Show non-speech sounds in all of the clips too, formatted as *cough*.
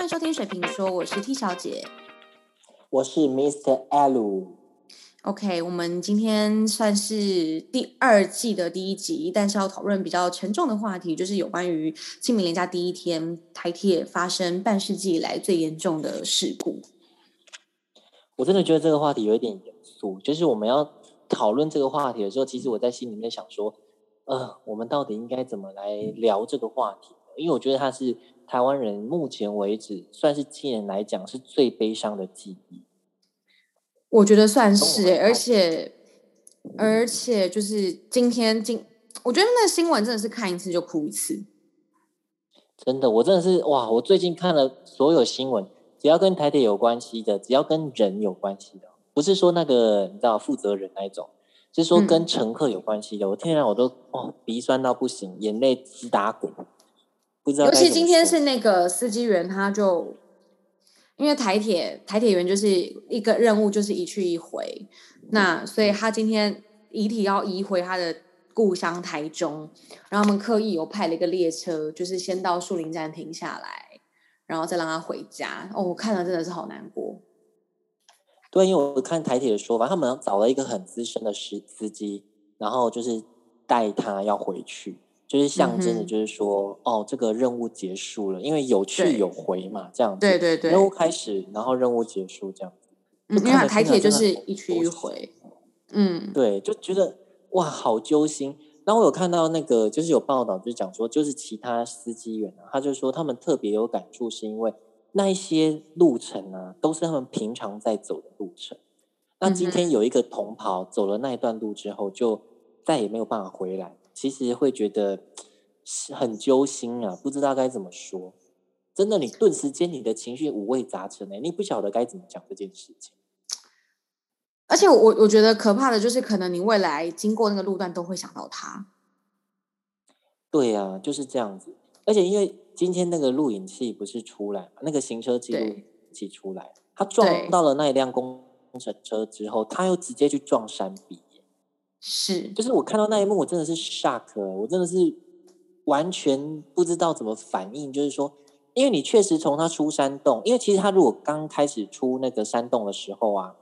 欢迎收听水瓶说，我是 T 小姐。我是 Mr. L。OK，我们今天算是第二季的第一集，但是要讨论比较沉重的话题，就是有关于清明连假第一天台铁发生半世纪以来最严重的事故。我真的觉得这个话题有一点严肃，就是我们要讨论这个话题的时候，其实我在心里面想说，呃，我们到底应该怎么来聊这个话题？因为我觉得它是台湾人目前为止算是今年来讲是最悲伤的记忆。我觉得算是，而且而且就是今天今，我觉得那个新闻真的是看一次就哭一次。真的，我真的是哇！我最近看了所有新闻，只要跟台铁有关系的，只要跟人有关系的，不是说那个你知道负责人那一种，是说跟乘客有关系的，我天啊，我都哦鼻酸到不行，眼泪直打滚。不知道，尤其今天是那个司机员，他就。因为台铁台铁员就是一个任务，就是一去一回，那所以他今天遗体要移回他的故乡台中，然后他们刻意有派了一个列车，就是先到树林站停下来，然后再让他回家。哦，我看了真的是好难过。对，因为我看台铁的说法，他们找了一个很资深的司司机，然后就是带他要回去。就是象征的，就是说，哦，这个任务结束了，因为有去有回嘛，这样子。对对对。任务开始，然后任务结束，这样子。嗯，因为台铁就是一去一回。嗯，对，就觉得哇，好揪心。然后我有看到那个，就是有报道，就是讲说，就是其他司机员啊，他就说他们特别有感触，是因为那一些路程啊，都是他们平常在走的路程。那今天有一个同袍走了那一段路之后，就再也没有办法回来。其实会觉得很揪心啊，不知道该怎么说。真的，你顿时间你的情绪五味杂陈哎，你不晓得该怎么讲这件事情。而且我我觉得可怕的就是，可能你未来经过那个路段都会想到他。对呀，就是这样子。而且因为今天那个录影器不是出来，那个行车记录器出来，他撞到了那一辆工程车之后，他又直接去撞山壁。是，就是我看到那一幕，我真的是 shock，我真的是完全不知道怎么反应。就是说，因为你确实从他出山洞，因为其实他如果刚开始出那个山洞的时候啊，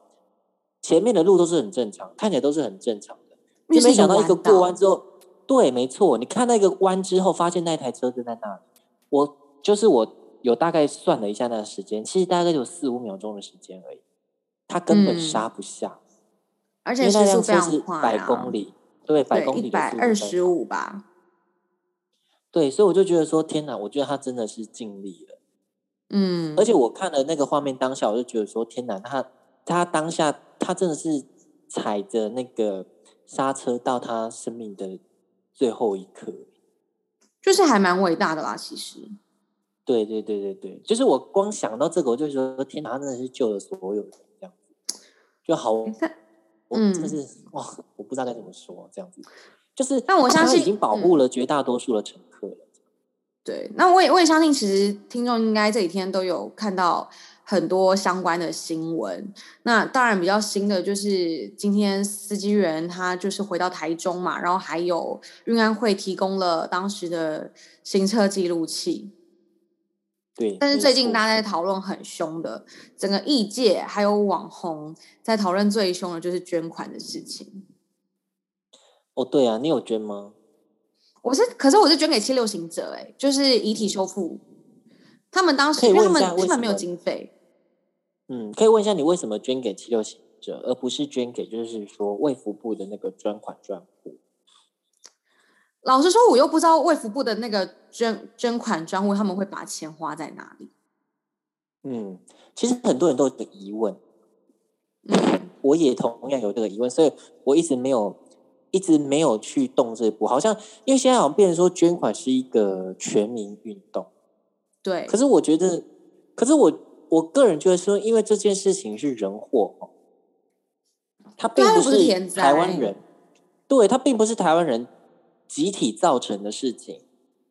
前面的路都是很正常，看起来都是很正常的。就没想到一个过弯之后，对，没错，你看那个弯之后，发现那台车子在那里。我就是我有大概算了一下那个时间，其实大概有四五秒钟的时间而已，他根本刹不下。而且时速非常快百公里，对，百公里一百二十五吧。对，所以我就觉得说，天哪！我觉得他真的是尽力了。嗯，而且我看了那个画面当下，我就觉得说，天哪！他他当下他真的是踩着那个刹车到他生命的最后一刻，就是还蛮伟大的啦。其实，对对对对对，就是我光想到这个，我就觉得天哪，他真的是救了所有人，这样子就好。嗯，真的是哇，我不知道该怎么说，这样子就是，但我相信已经保护了绝大多数的乘客了。对，那我也我也相信，其实听众应该这几天都有看到很多相关的新闻。那当然比较新的就是今天司机员他就是回到台中嘛，然后还有运安会提供了当时的行车记录器。对，但是最近大家在讨论很凶的，整个艺界还有网红在讨论最凶的就是捐款的事情。哦，对啊，你有捐吗？我是，可是我是捐给七六行者，哎，就是遗体修复。他们当时因为他们他们没有经费。嗯，可以问一下你为什么捐给七六行者，而不是捐给就是说卫福部的那个专款专户？老实说，我又不知道卫福部的那个捐捐款专户他们会把钱花在哪里。嗯，其实很多人都有疑问，嗯，*clears throat* 我也同样有这个疑问，所以我一直没有一直没有去动这一步。好像因为现在好像变成说捐款是一个全民运动，对。可是我觉得，可是我我个人觉得说，因为这件事情是人祸，他并不是台湾人，对他并不是台湾人。集体造成的事情，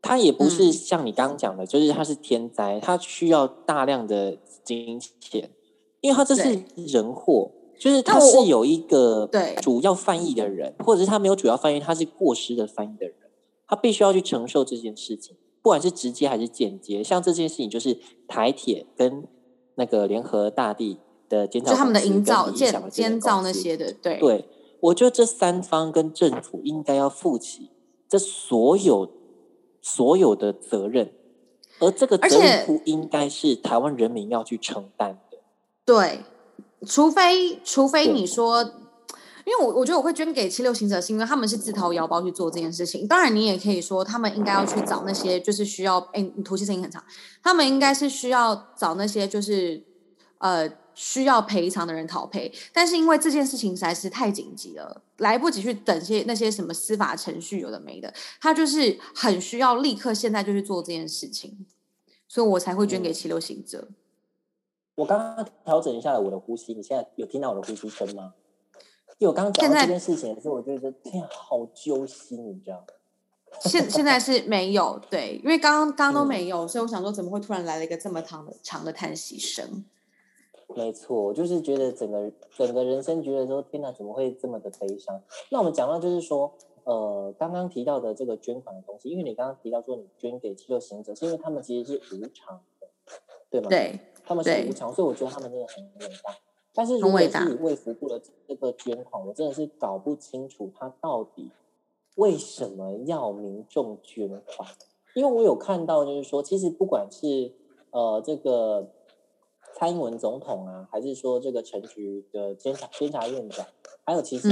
它也不是像你刚刚讲的，就是它是天灾，它需要大量的金钱，因为它这是人祸，就是它是有一个对主要翻译的人，或者是他没有主要翻译，他是过失的翻译的人，他必须要去承受这件事情，不管是直接还是间接，像这件事情就是台铁跟那个联合大地的建造，就他们的营造、建建建造那些的，对。对，我觉得这三方跟政府应该要负起这所有所有的责任，而这个责任不应该是台湾人民要去承担的。对，除非除非你说。因为我我觉得我会捐给七六行者，是因为他们是自掏腰包去做这件事情。当然，你也可以说他们应该要去找那些就是需要，哎，你吐气声音很长，他们应该是需要找那些就是呃需要赔偿的人讨赔。但是因为这件事情实在是太紧急了，来不及去等些那些什么司法程序有的没的，他就是很需要立刻现在就去做这件事情，所以我才会捐给七六行者。我刚刚调整一下我的呼吸，你现在有听到我的呼吸声吗？因为我刚刚讲这件事情的时候，我觉得天好揪心，你知道？现 *laughs* 现在是没有对，因为刚刚刚刚都没有，所以我想说，怎么会突然来了一个这么长的长的叹息声？没错，我就是觉得整个整个人生觉得说，天哪，怎么会这么的悲伤？那我们讲到就是说，呃，刚刚提到的这个捐款的东西，因为你刚刚提到说你捐给七六行者，是因为他们其实是无偿的，对吗？对，他们是无偿，所以我觉得他们真的很伟大。但是如果是卫福部的这个捐款，我真的是搞不清楚他到底为什么要民众捐款。因为我有看到，就是说，其实不管是呃这个蔡英文总统啊，还是说这个陈局的监察监察院长，还有其实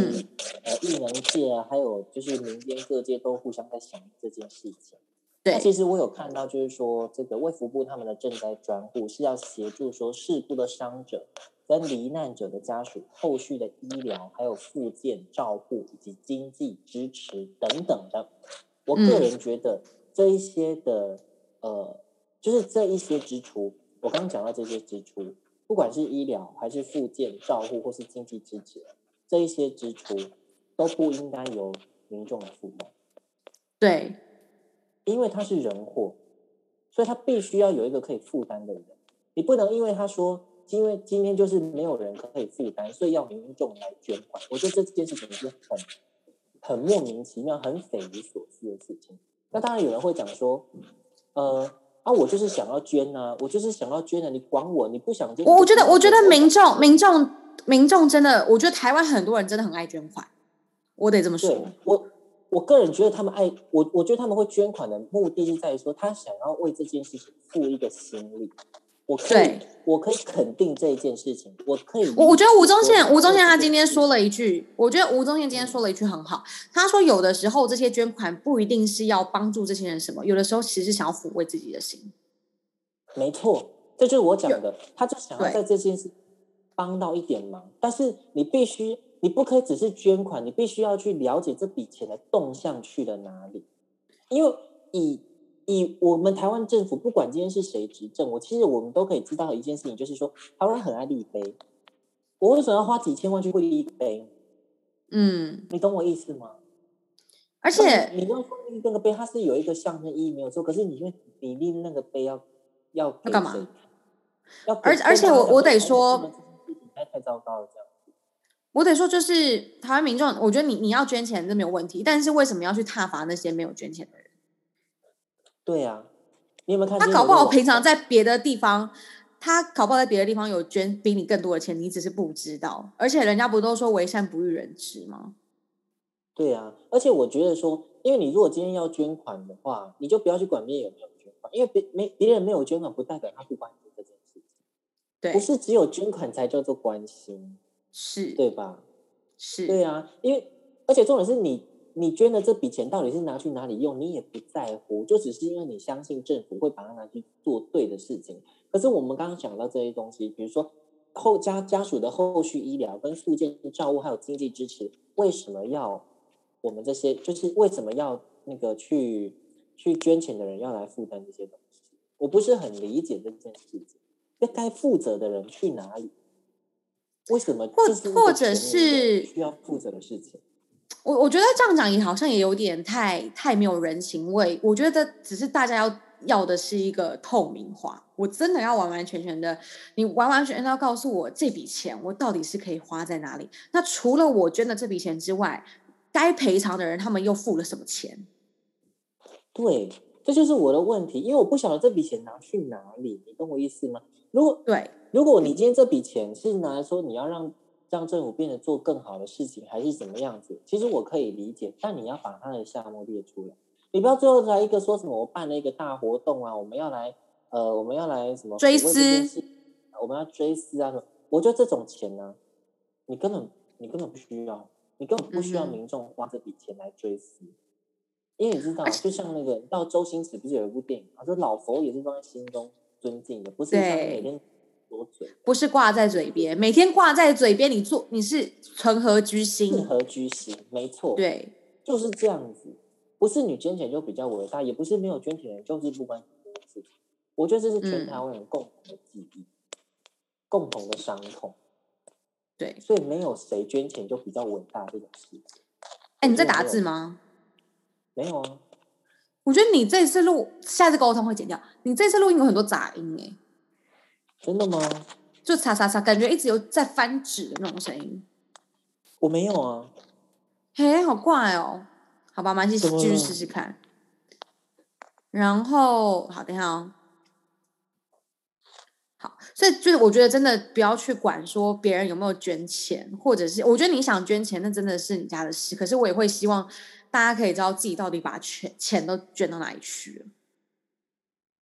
呃艺能界啊，还有就是民间各界都互相在想这件事情。对，其实我有看到，就是说这个卫福部他们的赈灾专户是要协助说事故的伤者。跟罹难者的家属后续的医疗、还有复健照护以及经济支持等等的，我个人觉得这一些的呃，就是这一些支出，我刚刚讲到这些支出，不管是医疗还是复健照护或是经济支持，这一些支出都不应该由民众来负担。对，因为他是人祸，所以他必须要有一个可以负担的人，你不能因为他说。因为今天就是没有人可以负担，所以要民众来捐款。我觉得这件事情是很很莫名其妙、很匪夷所思的事情。那当然有人会讲说，呃，啊，我就是想要捐呐，我就是想要捐的，你管我？你不想捐？我我觉得，我觉得民众、民众、民众真的，我觉得台湾很多人真的很爱捐款。我得这么说。我我个人觉得他们爱我，我觉得他们会捐款的目的是在于说，他想要为这件事情付一个心力。我可以，我可以肯定这一件事情。我可以，我我觉得吴宗宪，吴宗宪他今天说了一句，我觉得吴宗宪今天说了一句很好。他说，有的时候这些捐款不一定是要帮助这些人什么，有的时候其实是想要抚慰自己的心。没错，这就是我讲的，他就想要在这件事帮到一点忙。但是你必须，你不可以只是捐款，你必须要去了解这笔钱的动向去了哪里，因为以。以我们台湾政府，不管今天是谁执政，我其实我们都可以知道一件事情，就是说台湾很爱立碑。我为什么要花几千万去立碑？嗯，你懂我意思吗？而且你要说立那个碑，它是有一个象征意义没有错。可是你因为你立那个碑要要要干嘛？要而而且我我得说，太太糟糕了，这样子。我得说，就是台湾民众，我觉得你你要捐钱这没有问题，但是为什么要去挞伐那些没有捐钱的人？对呀，你有没有看？他搞不好平常在别的地方，他搞不好在别的地方有捐比你更多的钱，你只是不知道。而且人家不都说为善不欲人知吗？对呀，而且我觉得说，因为你如果今天要捐款的话，你就不要去管别人有没有捐款，因为别没别人没有捐款，不代表他不关心这件事情。对，不是只有捐款才叫做关心，是对吧？是，对啊，因为而且重点是你。你捐的这笔钱到底是拿去哪里用，你也不在乎，就只是因为你相信政府会把它拿去做对的事情。可是我们刚刚讲到这些东西，比如说后家家属的后续医疗、跟附件照顾，还有经济支持，为什么要我们这些？就是为什么要那个去去捐钱的人要来负担这些东西？我不是很理解这件事情。那该负责的人去哪里？为什么？或或者是需要负责的事情？我我觉得这样讲也好像也有点太太没有人情味。我觉得只是大家要要的是一个透明化。我真的要完完全全的，你完完全全要告诉我这笔钱我到底是可以花在哪里。那除了我捐的这笔钱之外，该赔偿的人他们又付了什么钱？对，这就是我的问题，因为我不晓得这笔钱拿去哪里，你懂我意思吗？如果对，如果你今天这笔钱是拿来说你要让让政府变得做更好的事情，还是怎么样子，其实我可以理解，但你要把它的项目列出来，你不要最后来一个说什么我办了一个大活动啊，我们要来呃我们要来什么追思，我们要追思啊什么，我觉得这种钱呢，你根本你根本不需要，你根本不需要民众花这笔钱来追思。因为你知道，就像那个到周星驰不是有一部电影，他说老佛也是放在心中尊敬的，不是每天多嘴，不是挂在嘴边，每天挂在嘴边，你做你是存何居心？存何居心？没错，对，就是这样子。不是你捐钱就比较伟大，也不是没有捐钱人就是不关心这件事情。我觉得这是全台湾人共同的记忆，共同的伤痛。对，所以没有谁捐钱就比较伟大这种事。哎，你在打字吗？没有啊，我觉得你这次录，下次沟通会剪掉。你这次录音有很多杂音哎，真的吗？就擦擦擦，感觉一直有在翻纸的那种声音。我没有啊，嘿，好怪哦。好吧，蛮继续继续试试看。然后，好，等一下哦。好，所以就是我觉得真的不要去管说别人有没有捐钱，或者是我觉得你想捐钱，那真的是你家的事。可是我也会希望。大家可以知道自己到底把钱钱都捐到哪里去了。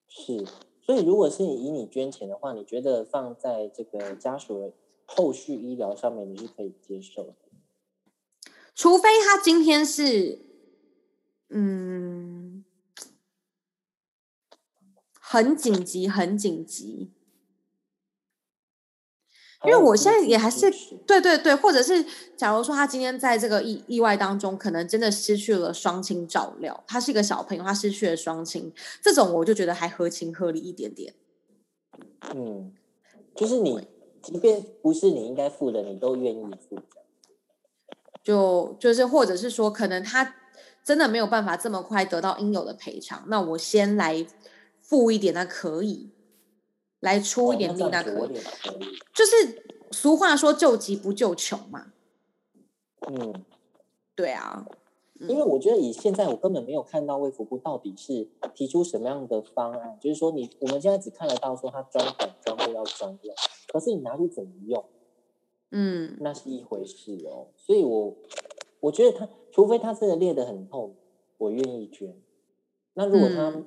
是，所以如果是以你捐钱的话，你觉得放在这个家属的后续医疗上面，你是可以接受的？除非他今天是，嗯，很紧急，很紧急。因为我现在也还是对对对，或者是假如说他今天在这个意意外当中，可能真的失去了双亲照料，他是一个小朋友，他失去了双亲，这种我就觉得还合情合理一点点。嗯，就是你即便不是你应该付的，你都愿意付。就就是或者是说，可能他真的没有办法这么快得到应有的赔偿，那我先来付一点，那可以。来出一点力，那可以。就是俗话说“救急不救穷”嘛。嗯，对啊。因为我觉得以现在我根本没有看到卫福部到底是提出什么样的方案，就是说你我们现在只看得到说他专款专户要专用，可是你拿去怎么用？嗯，那是一回事哦。所以我我觉得他除非他真的列得很痛，我愿意捐。那如果他。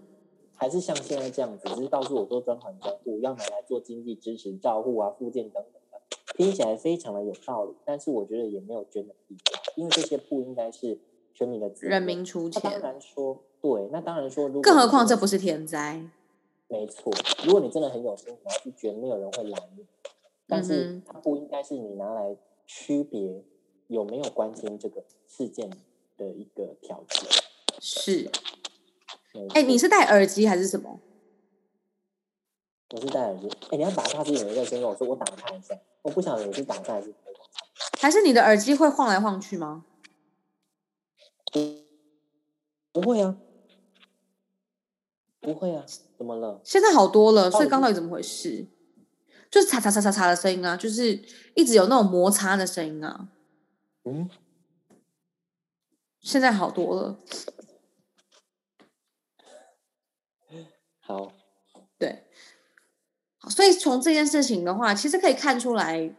还是像现在这样子，只是到处我说专款专户要拿来做经济支持、照护啊、附件等等的，听起来非常的有道理。但是我觉得也没有捐的必要，因为这些不应该是全民的责任，人民出钱。当然说，对，那当然说，如更何况这不是天灾。没错，如果你真的很有心，你要去捐，没有人会拦你。但是它不应该是你拿来区别有没有关心这个事件的一个条件。是。哎，你是戴耳机还是什么？我是戴耳机。哎，你要打开之前，你先跟我说，我打开一下。我不晓得你是打开还是还是你的耳机会晃来晃去吗？不会啊，不会啊，怎么了？现在好多了，所以刚到底怎么回事？就是嚓嚓嚓嚓嚓的声音啊，就是一直有那种摩擦的声音啊。嗯，现在好多了。好，对，好，所以从这件事情的话，其实可以看出来，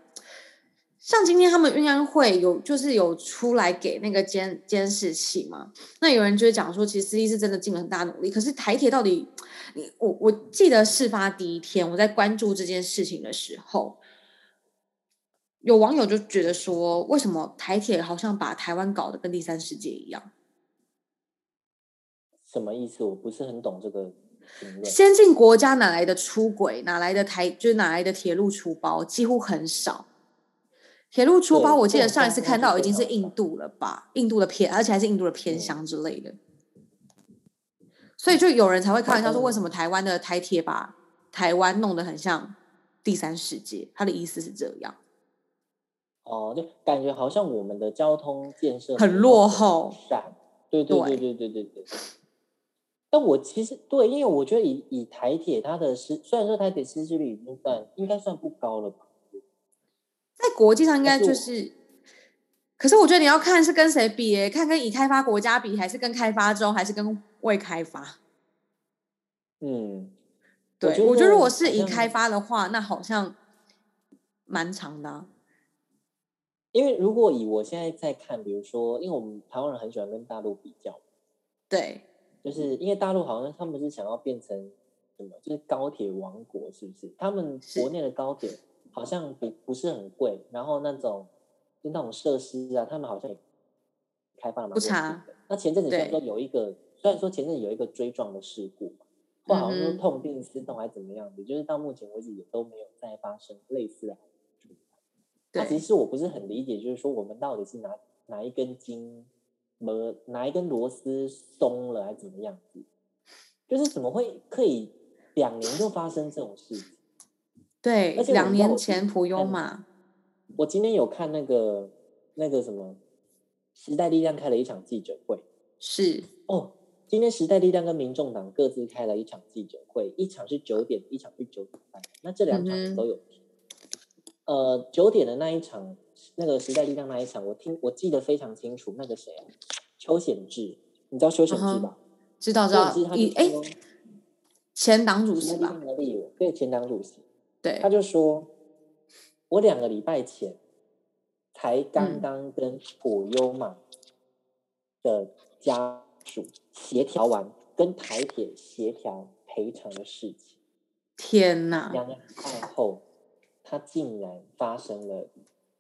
像今天他们运安会有就是有出来给那个监监视器嘛，那有人就会讲说，其实司机是真的尽了很大努力，可是台铁到底，你我我记得事发第一天我在关注这件事情的时候，有网友就觉得说，为什么台铁好像把台湾搞得跟第三世界一样？什么意思？我不是很懂这个。先进国家哪来的出轨？哪来的台？就是哪来的铁路出包？几乎很少。铁路出包，我记得上一次看到已经是印度了吧？印度的偏，而且还是印度的偏乡之类的。所以就有人才会开玩笑说，为什么台湾的台铁把台湾弄得很像第三世界？他的意思是这样。哦，就感觉好像我们的交通建设很落后。对对对对对对对。但我其实对，因为我觉得以以台铁它的失，虽然说台铁失事率已经算应该算不高了吧，在国际上应该就是，可是我觉得你要看是跟谁比，看跟已开发国家比，还是跟开发中，还是跟未开发？嗯，对，我觉得如果是已开发的话，那好像蛮长的。因为如果以我现在在看，比如说，因为我们台湾人很喜欢跟大陆比较，对，就是因为大陆好像他们是想要变成什么，就是高铁王国，是不是？他们国内的高铁好像不不是很贵，然后那种就那种设施啊，他们好像也开发蛮不差。那前阵子虽然说有一个，虽然说前阵子有一个追撞的事故嘛，或好像说痛定思痛还是怎么样的，就是到目前为止也都没有再发生类似的。那其实我不是很理解，就是说我们到底是哪哪一根筋，么哪一根螺丝松了，还是怎么样子？就是怎么会可以两年就发生这种事情？对，两年前普优嘛。我今天有看那个那个什么时代力量开了一场记者会，是哦，今天时代力量跟民众党各自开了一场记者会，一场是九点，一场是九点半，那这两场都有。呃，九点的那一场，那个时代力量那一场，我听我记得非常清楚。那个谁啊，邱显志，你知道邱显志吧？知道知道。哎，前党主席吧？对，前党主席。对。他就说，我两个礼拜前才刚刚跟普优玛的家属协调完，跟台铁协调赔偿的事情。天哪！两个礼拜后。他竟然发生了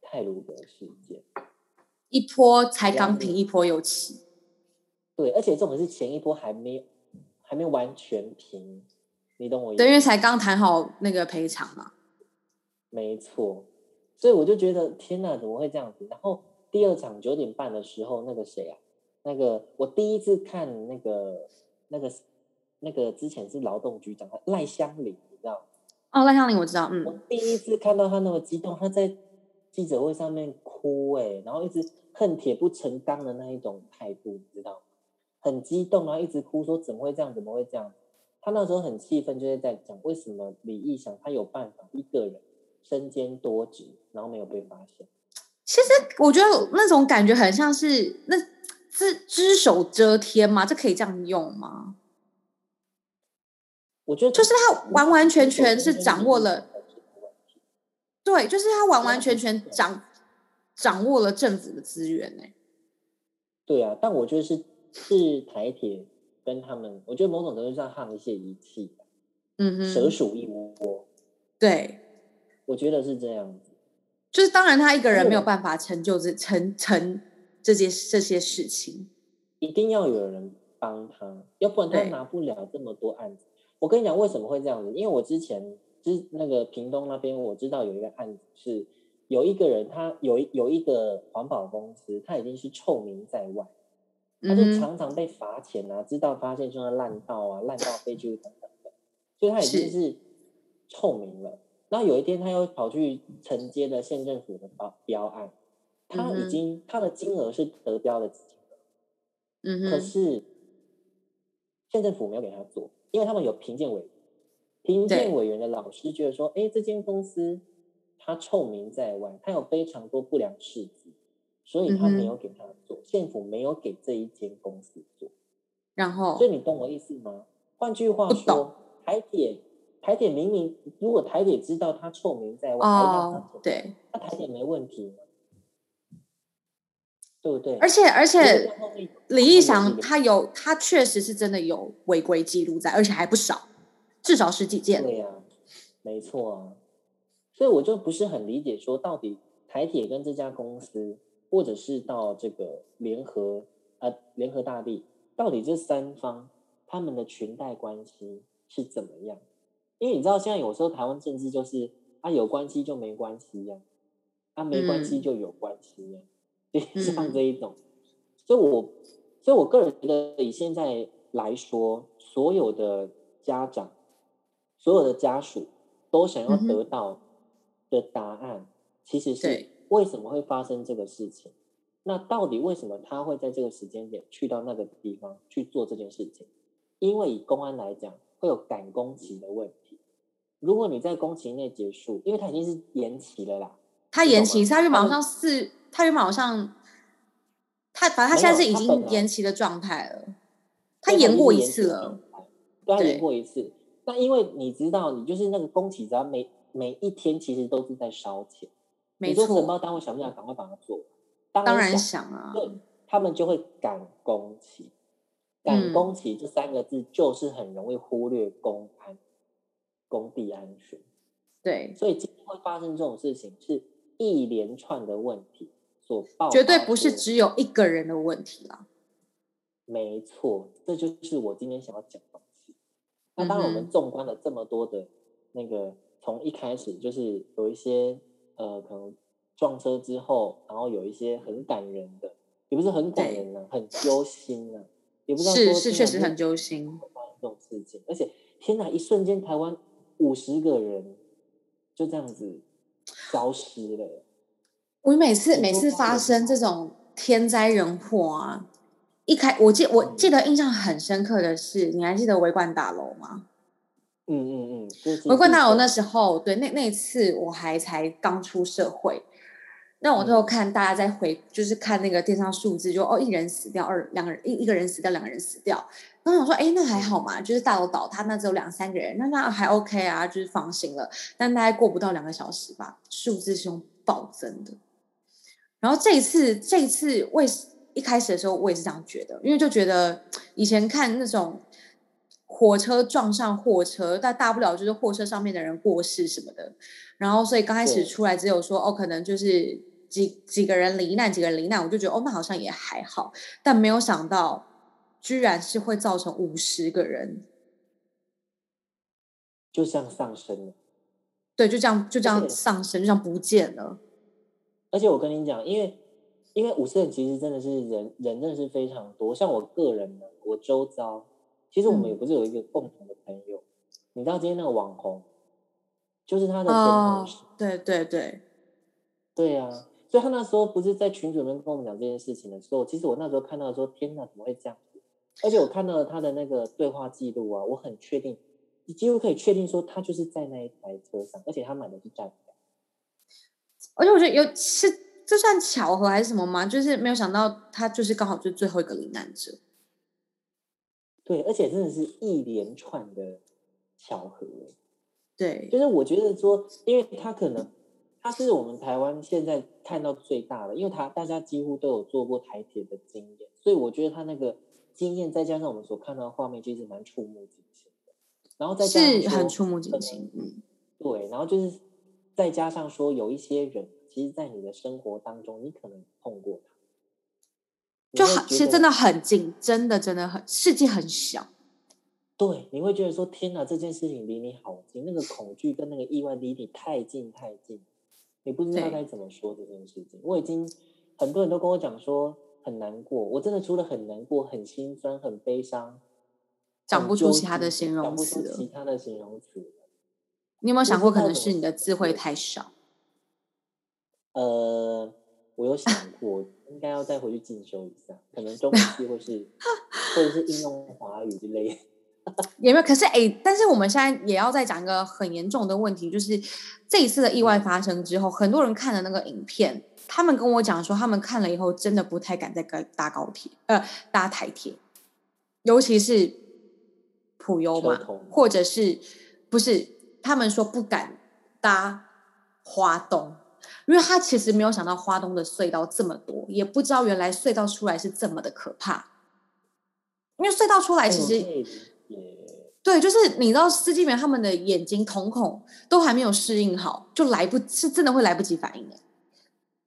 泰鲁格事件，一波才刚平，一波又起。对，而且这种是前一波还没还没完全平，你懂我意思？对，因为才刚谈好那个赔偿嘛。没错，所以我就觉得天哪，怎么会这样子？然后第二场九点半的时候，那个谁啊？那个我第一次看那个那个那个之前是劳动局长赖香林，你知道？哦，赖香林我知道，嗯，我第一次看到他那么激动，他在记者会上面哭，哎，然后一直恨铁不成钢的那一种态度，你知道很激动，然后一直哭，说怎么会这样，怎么会这样？他那时候很气愤，就是在讲为什么李义祥他有办法一个人身兼多职，然后没有被发现。其实我觉得那种感觉很像是那只只手遮天吗？这可以这样用吗？我觉得就是他完完全全是掌握了，对，就是他完完全全掌掌握了政府的资源呢。对啊，但我觉得是是台铁跟他们，我觉得某种程度上他们一些仪器，嗯哼，蛇鼠一窝。对，我觉得是这样子。就是当然他一个人没有办法成就这成成这些这些事情，一定要有人帮他，要不然他拿不了这么多案子。我跟你讲为什么会这样子？因为我之前之那个屏东那边，我知道有一个案子是有一个人，他有有一个环保公司，他已经是臭名在外，他就常常被罚钱啊，知道发现说烂道啊、烂道废弃物等等的，所以他已经是臭名了。然后有一天他又跑去承接了县政府的标标案，他已经他的金额是得标的金额，嗯可是县政府没有给他做。因为他们有评鉴委，评鉴委员的老师觉得说，哎，这间公司他臭名在外，他有非常多不良事迹，所以他没有给他做，县府没有给这一间公司做。然后，所以你懂我意思吗？换句话说，台铁台铁明明如果台铁知道他臭名在外，哦，对，那台铁没问题吗？对不对？而且而且，李义祥他有他确实是真的有违规记录在，而且还不少，至少十几件。对呀，没错啊。所以我就不是很理解，说到底台铁跟这家公司，或者是到这个联合呃联合大地，到底这三方他们的裙带关系是怎么样？因为你知道，现在有时候台湾政治就是啊有关系就没关系呀，啊没关系就有关系呀。像这一种，所以我，所以我个人觉得，以现在来说，所有的家长、所有的家属都想要得到的答案，其实是为什么会发生这个事情？那到底为什么他会在这个时间点去到那个地方去做这件事情？因为以公安来讲，会有赶工期的问题。如果你在工期内结束，因为他已经是延期了啦，他延期，他就马上四。他原本好像，他反正他现在是已经延期的状态了。他延过一次了，对，他延过一次。那因为你知道，你就是那个工企，只要每每一天其实都是在烧钱。没你说承错，包单位想不想赶快把它做完？当然想，啊，对，他们就会赶工期。赶嗯工期这三个字就是很容易忽略公安、工地安全，对，所以今天会发生这种事情，是一连串的问题所爆绝对不是只有一个人的问题啦。没错，这就是我今天想要讲的。那当然，我们纵观了这么多的那个，从一开始就是有一些呃，可能撞车之后，然后有一些很感人的，也不是很感人呢、很揪心呢、也不知道是确实很揪心。这种事情，而且天哪，一瞬间台湾五十个人就这样子消失了。我每次每次发生这种天灾人祸啊，一开我记我记得印象很深刻的是，你还记得维冠大楼吗？嗯嗯嗯，就是维冠大楼那时候，对那那一次我还才刚出社会，那我那时候嗯看大家在回，就是看那个电商数字，就哦一人死掉，二两个人一一个人死掉，两个人死掉。然后我想说，哎，那还好嘛，就是大楼倒塌，那只有两三个人，那那还 OK 啊，就是放心了。但大概过不到两个小时吧，数字是用暴增的。然后这一次，这一次我也是一开始的时候，我也是这样觉得，因为就觉得以前看那种火车撞上货车，但大不了就是货车上面的人过世什么的。然后所以刚开始出来只有说哦，可能就是几几个人罹难，几个人罹难，我就觉得哦，那好像也还好。但没有想到，居然是会造成五十个人，就这样上升了。对，就这样就这样上升，就这样不见了。而且我跟你讲，因为因为五十人其实真的是人人真的是非常多。像我个人呢，我周遭其实我们嗯也不是有一个共同的朋友，你知道今天那个网红，就是他的前哦同事，，对对对，对啊，所以他那时候不是在群主里面跟我们讲这件事情的时候，其实我那时候看到说，天哪，怎么会这样子？而且我看到了他的那个对话记录啊，我很确定，你几乎可以确定说他就是在那一台车上，而且他买的是站票。而且我觉得有是这算巧合还是什么吗？就是没有想到他就是刚好就是最后一个罹难者。对，而且真的是一连串的巧合。对，就是我觉得说，因为他可能他是我们台湾现在看到最大的，因为他大家几乎都有做过台铁的经验，所以我觉得他那个经验再加上我们所看到的画面，其实蛮触目惊心的。然后再加上是很触目惊心。嗯，对，然后就是再加上说，有一些人，其实，在你的生活当中，你可能碰过他，就很其实真的很近，真的真的很世界很小。对，你会觉得说，天哪，这件事情离你好近，那个恐惧跟那个意外离你太近太近，你不知道该怎么说这件事情。我已经很多人都跟我讲说很难过，我真的除了很难过、很心酸、很悲伤，讲不出其他的形容讲不出词其他的形容词了。你有没有想过，可能是你的智慧太少？呃，我有想过，应该要再回去进修一下，可能中文系或是 *laughs* 或者是应用华语之类的。*laughs* 有没有？可是哎、但是我们现在也要再讲一个很严重的问题，就是这一次的意外发生之后，很多人看了那个影片，他们跟我讲说，他们看了以后真的不太敢再搭搭高铁，呃，搭台铁，尤其是普悠嘛或者是不是？他们说不敢搭花东，因为他其实没有想到花东的隧道这么多，也不知道原来隧道出来是这么的可怕。因为隧道出来，其实、对，就是你知道司机员他们的眼睛瞳孔都还没有适应好，就来不是真的会来不及反应的。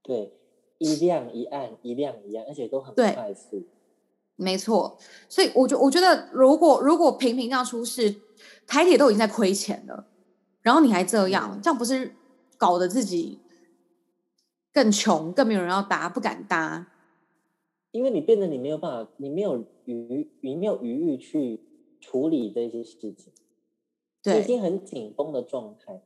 对，一亮一暗，一亮一暗，而且都很快速。没错，所以我觉我觉得，如果如果频频这样出事，台铁都已经在亏钱了，然后你还这样，嗯这样不是搞得自己更穷，更没有人要搭，不敢搭。因为你变得你没有办法，你没有余，你没有余裕去处理这些事情，对已对，经很紧绷的状态。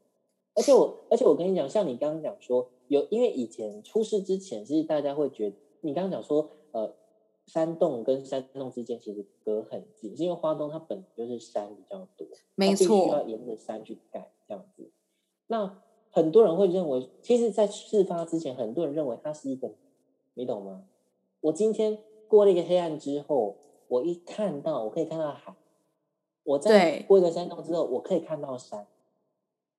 而且我，而且我跟你讲，像你刚刚讲说，有因为以前出事之前，其实大家会觉得，你刚刚讲说，呃，山洞跟山洞之间其实隔很近，是因为花东它本来就是山比较多，没它必须要，沿着山去盖这样子。那很多人会认为，其实，在事发之前，很多人认为它是一个，你懂吗？我今天过了一个黑暗之后，我一看到，我可以看到海，我在过一个山洞之后，我可以看到山。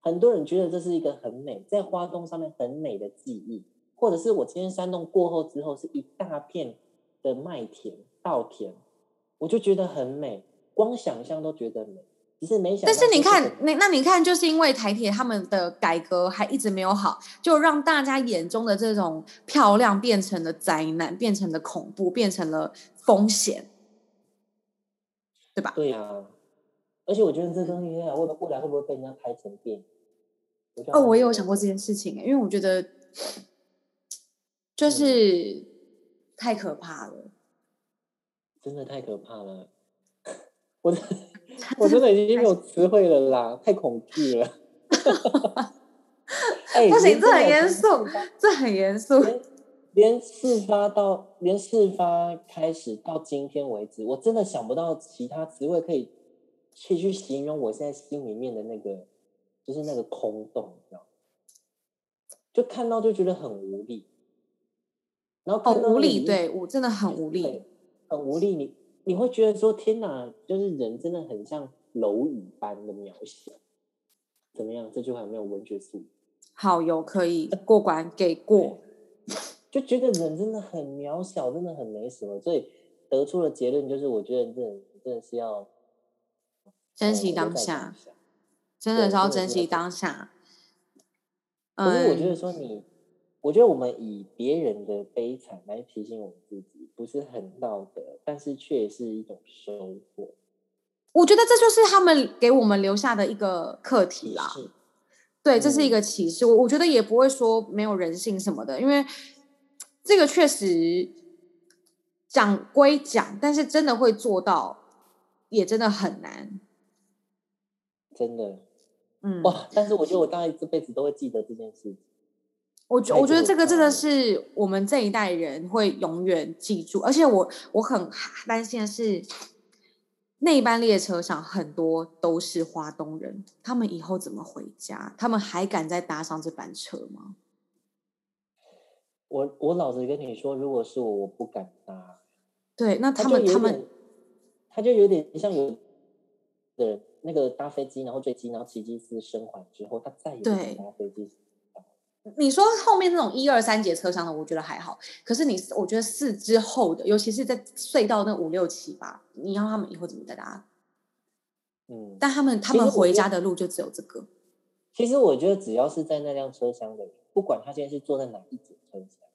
很多人觉得这是一个很美，在花东上面很美的记忆，或者是我今天山洞过后之后是一大片的麦田、稻田，我就觉得很美，光想象都觉得美。只是没想但是你看个，那那你看，就是因为台铁他们的改革还一直没有好，就让大家眼中的这种漂亮变成了灾难，变成了恐怖，变成了风险，对吧？对啊，而且我觉得这东西啊，未来未来会不会被人家拍成电影？哦，我也有想过这件事情，因为我觉得嗯就是太可怕了。真的太可怕了。我的 *laughs* 我真的已经没有词汇了啦，太恐惧了。*laughs* 哎不行，这很严肃，这很严肃。连连事发到连事发开始到今天为止，我真的想不到其他词汇可以去去形容我现在心里面的那个，就是那个空洞，你知道吗？就看到就觉得很无力，然后哦，看到无力，对我真的很无力。很无力。你你会觉得说，天哪，就是人真的很像蝼蚁般的渺小。怎么样？这句话有没有文学素养？好，有可以过关，给过。*laughs* 就觉得人真的很渺小，真的很没什么，所以得出的结论就是，我觉得真的真的是要珍惜当下。真的是要珍惜当下。可是我觉得嗯，说你，我觉得我们以别人的悲惨来提醒我们自己，不是很道德，但是却是一种收获。我觉得这就是他们给我们留下的一个课题啦。对，这是一嗯个启示。我我觉得也不会说没有人性什么的，因为这个确实讲归讲，但是真的会做到，也真的很难。真的嗯，哇！但是我觉得我大概这辈子都会记得这件事情。我觉我觉得这个真的是我们这一代人会永远记住，而且我我很担心的是，那一班列车上很多都是华东人，他们以后怎么回家？他们还敢再搭上这班车吗？我我老实跟你说，如果是我，我不敢搭。对，那他他们他们他就有点像有的那个搭飞机，然后坠机，然后奇迹斯生还之后，他再也不对想搭飞机。你说后面那种一二三节车厢的，我觉得还好。可是你，我觉得四之后的，尤其是在隧道那五六七八，你要他们以后怎么再搭？嗯，但他们他们回家的路就只有这个。其实我觉得只要是在那辆车厢的人，不管他今天是坐在哪一节车厢，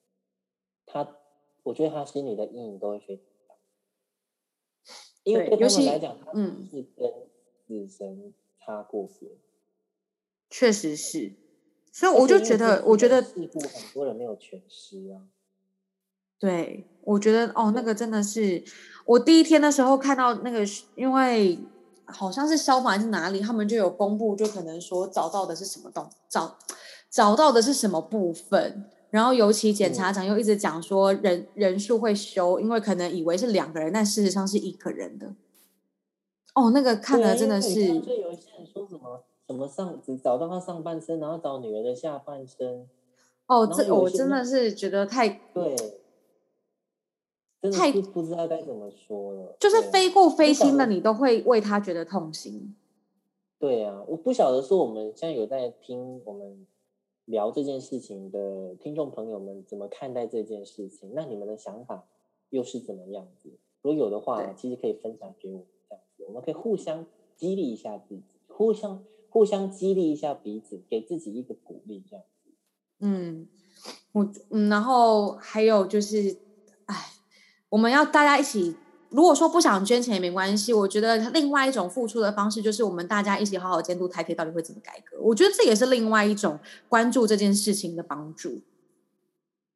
他，我觉得他心里的阴影都会非常大，因为对他们来讲，他嗯是跟死神擦过边。确实是，所以我就觉得，我觉得的事故很多人没有全尸啊。对，我觉得哦，那个真的是我第一天的时候看到那个，因为好像是消防还是哪里，他们就有公布，就可能说找到的是什么东找找到的是什么部分，然后尤其检察长又一直讲说人人数会修，因为可能以为是两个人，但事实上是一个人的。哦，那个看对啊了真的是，就有一些人说什么什么上只找到他上半身，然后找女儿的下半身，哦，这我真的是觉得太对，真的太是不知道该怎么说了。就是对啊非过非不晓得亲的，你都会为他觉得痛心。对啊，我不晓得说我们现在有在听我们聊这件事情的听众朋友们怎么看待这件事情？那你们的想法又是怎么样子？如果有的话，其实可以分享给我们，这样子我们可以互相激励一下自己，互相互相激励一下彼此，给自己一个鼓励，这样子。嗯，我嗯，然后还有就是，哎，我们要大家一起，如果说不想捐钱也没关系，我觉得另外一种付出的方式就是我们大家一起好好监督台铁到底会怎么改革。我觉得这也是另外一种关注这件事情的帮助。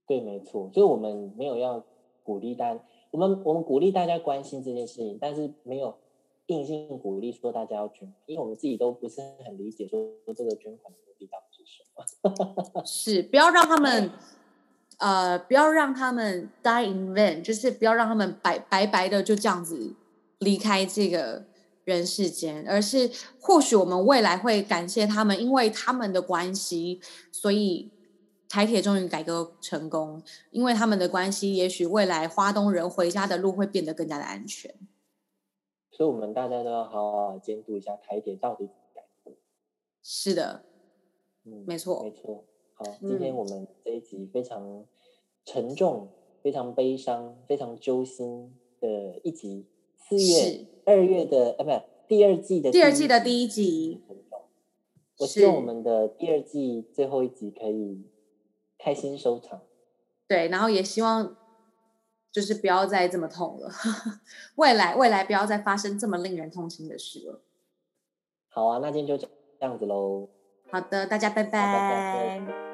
对，没错，就是我们没有要鼓励大家，我们我们鼓励大家关心这件事情，但是没有硬性鼓励说大家要捐款，因为我们自己都不是很理解说说这个捐款的目的到底是什么。*laughs* 是，不要让他们，呃，不要让他们 die in vain，就是不要让他们白白白的就这样子离开这个人世间，而是或许我们未来会感谢他们，因为他们的关系，所以台铁终于改革成功，因为他们的关系，也许未来花东人回家的路会变得更加的安全。所以我们大家都要好好监督一下台铁到底怎么改。是的，嗯，没错没错。好，今天嗯我们这一集非常沉重、非常悲伤、非常揪心的一集，四月、二月的，呃，不是第二季的第二季的一第一集，我希望我们的第二季最后一集可以开心收场。对，然后也希望就是不要再这么痛了，*laughs* 未来未来不要再发生这么令人痛心的事了。好啊，那今天就这样子喽。好的，大家拜大家再拜。